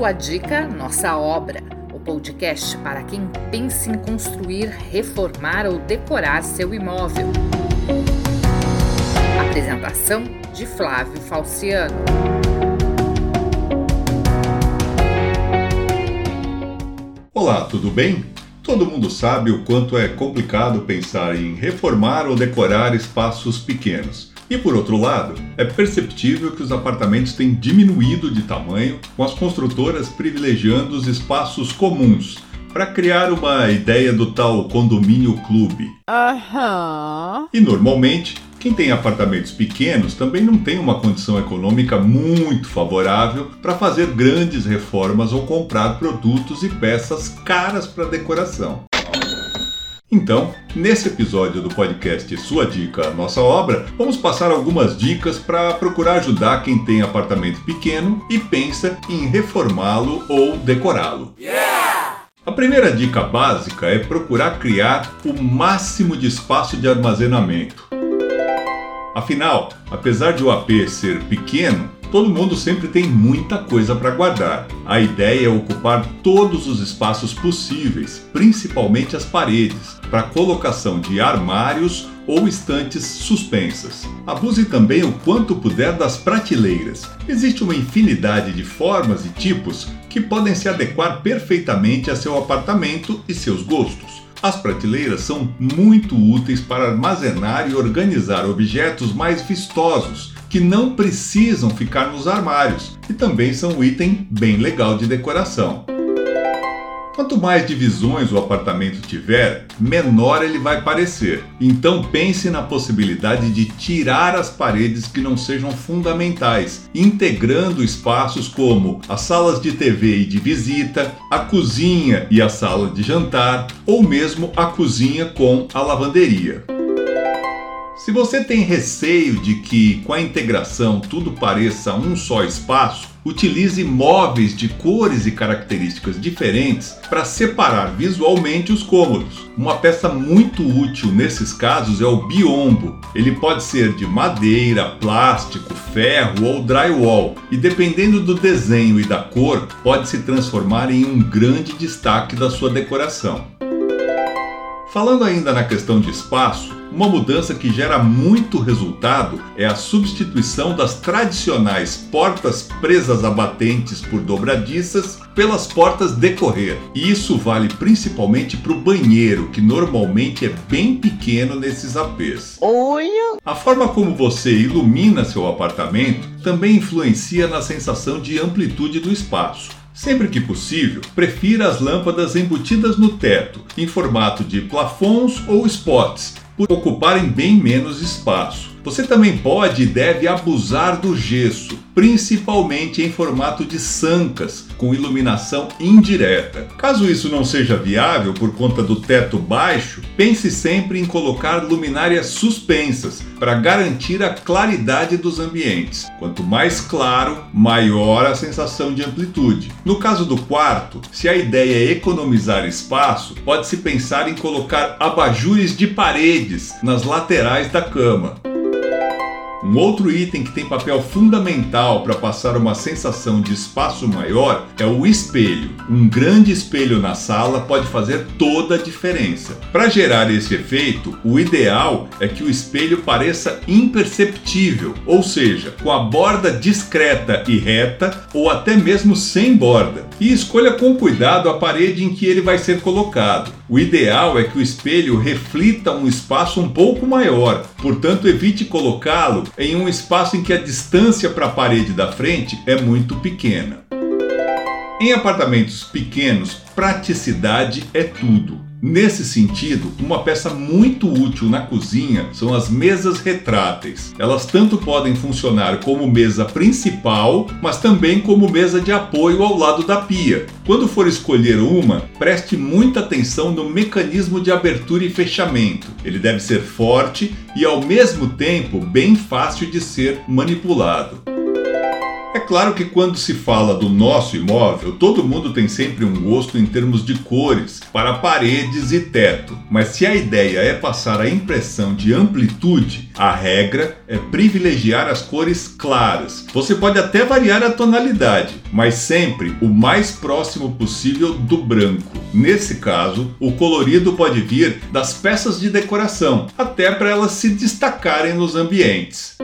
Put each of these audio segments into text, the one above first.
Sua dica, nossa obra. O podcast para quem pensa em construir, reformar ou decorar seu imóvel. Apresentação de Flávio Falciano. Olá, tudo bem? Todo mundo sabe o quanto é complicado pensar em reformar ou decorar espaços pequenos. E por outro lado, é perceptível que os apartamentos têm diminuído de tamanho, com as construtoras privilegiando os espaços comuns para criar uma ideia do tal condomínio clube. Aham. E normalmente, quem tem apartamentos pequenos também não tem uma condição econômica muito favorável para fazer grandes reformas ou comprar produtos e peças caras para decoração. Então, nesse episódio do podcast Sua Dica, Nossa Obra, vamos passar algumas dicas para procurar ajudar quem tem apartamento pequeno e pensa em reformá-lo ou decorá-lo. A primeira dica básica é procurar criar o máximo de espaço de armazenamento. Afinal, apesar de o AP ser pequeno, todo mundo sempre tem muita coisa para guardar. A ideia é ocupar todos os espaços possíveis, principalmente as paredes, para colocação de armários ou estantes suspensas. Abuse também o quanto puder das prateleiras. Existe uma infinidade de formas e tipos que podem se adequar perfeitamente a seu apartamento e seus gostos. As prateleiras são muito úteis para armazenar e organizar objetos mais vistosos, que não precisam ficar nos armários, e também são um item bem legal de decoração. Quanto mais divisões o apartamento tiver, menor ele vai parecer. Então pense na possibilidade de tirar as paredes que não sejam fundamentais, integrando espaços como as salas de TV e de visita, a cozinha e a sala de jantar, ou mesmo a cozinha com a lavanderia. Se você tem receio de que com a integração tudo pareça um só espaço, utilize móveis de cores e características diferentes para separar visualmente os cômodos. Uma peça muito útil nesses casos é o biombo. Ele pode ser de madeira, plástico, ferro ou drywall, e dependendo do desenho e da cor, pode se transformar em um grande destaque da sua decoração. Falando ainda na questão de espaço, uma mudança que gera muito resultado é a substituição das tradicionais portas presas a batentes por dobradiças pelas portas de correr. E isso vale principalmente para o banheiro, que normalmente é bem pequeno nesses APs. Olha! A forma como você ilumina seu apartamento também influencia na sensação de amplitude do espaço. Sempre que possível, prefira as lâmpadas embutidas no teto, em formato de plafons ou spots, por ocuparem bem menos espaço. Você também pode e deve abusar do gesso, principalmente em formato de sancas, com iluminação indireta. Caso isso não seja viável por conta do teto baixo, pense sempre em colocar luminárias suspensas para garantir a claridade dos ambientes. Quanto mais claro, maior a sensação de amplitude. No caso do quarto, se a ideia é economizar espaço, pode-se pensar em colocar abajures de paredes nas laterais da cama. Um outro item que tem papel fundamental para passar uma sensação de espaço maior é o espelho. Um grande espelho na sala pode fazer toda a diferença. Para gerar esse efeito, o ideal é que o espelho pareça imperceptível, ou seja, com a borda discreta e reta ou até mesmo sem borda. E escolha com cuidado a parede em que ele vai ser colocado. O ideal é que o espelho reflita um espaço um pouco maior, portanto, evite colocá-lo em um espaço em que a distância para a parede da frente é muito pequena. Em apartamentos pequenos, praticidade é tudo. Nesse sentido, uma peça muito útil na cozinha são as mesas retráteis. Elas tanto podem funcionar como mesa principal, mas também como mesa de apoio ao lado da pia. Quando for escolher uma, preste muita atenção no mecanismo de abertura e fechamento. Ele deve ser forte e ao mesmo tempo bem fácil de ser manipulado. É claro que quando se fala do nosso imóvel, todo mundo tem sempre um gosto em termos de cores para paredes e teto. Mas se a ideia é passar a impressão de amplitude, a regra é privilegiar as cores claras. Você pode até variar a tonalidade, mas sempre o mais próximo possível do branco. Nesse caso, o colorido pode vir das peças de decoração, até para elas se destacarem nos ambientes.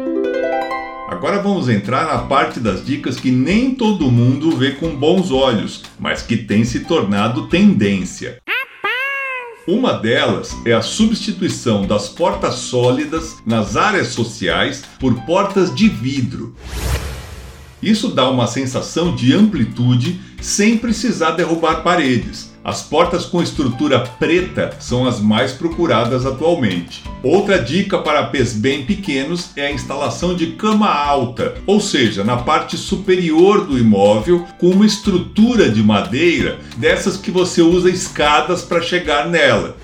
Agora vamos entrar na parte das dicas que nem todo mundo vê com bons olhos, mas que tem se tornado tendência. Uma delas é a substituição das portas sólidas nas áreas sociais por portas de vidro. Isso dá uma sensação de amplitude sem precisar derrubar paredes. As portas com estrutura preta são as mais procuradas atualmente. Outra dica para pés bem pequenos é a instalação de cama alta, ou seja, na parte superior do imóvel, com uma estrutura de madeira dessas que você usa escadas para chegar nela.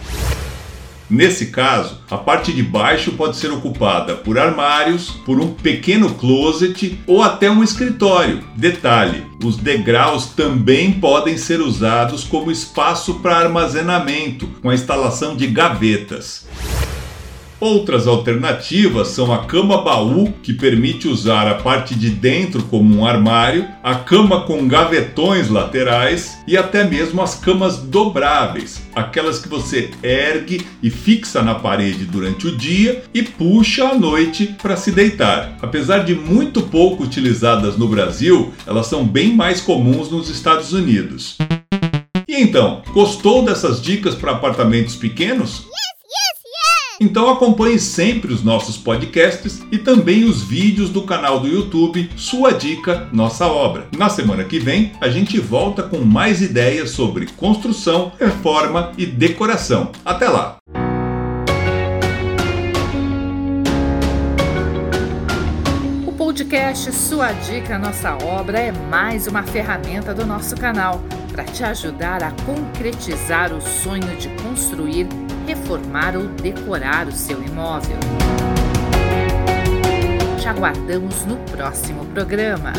Nesse caso, a parte de baixo pode ser ocupada por armários, por um pequeno closet ou até um escritório. Detalhe: os degraus também podem ser usados como espaço para armazenamento, com a instalação de gavetas. Outras alternativas são a cama baú, que permite usar a parte de dentro como um armário, a cama com gavetões laterais e até mesmo as camas dobráveis, aquelas que você ergue e fixa na parede durante o dia e puxa à noite para se deitar. Apesar de muito pouco utilizadas no Brasil, elas são bem mais comuns nos Estados Unidos. E então, gostou dessas dicas para apartamentos pequenos? Então acompanhe sempre os nossos podcasts e também os vídeos do canal do YouTube Sua Dica, Nossa Obra. Na semana que vem, a gente volta com mais ideias sobre construção, reforma e decoração. Até lá! O podcast Sua Dica, Nossa Obra é mais uma ferramenta do nosso canal para te ajudar a concretizar o sonho de construir reformar ou decorar o seu imóvel. Te aguardamos no próximo programa.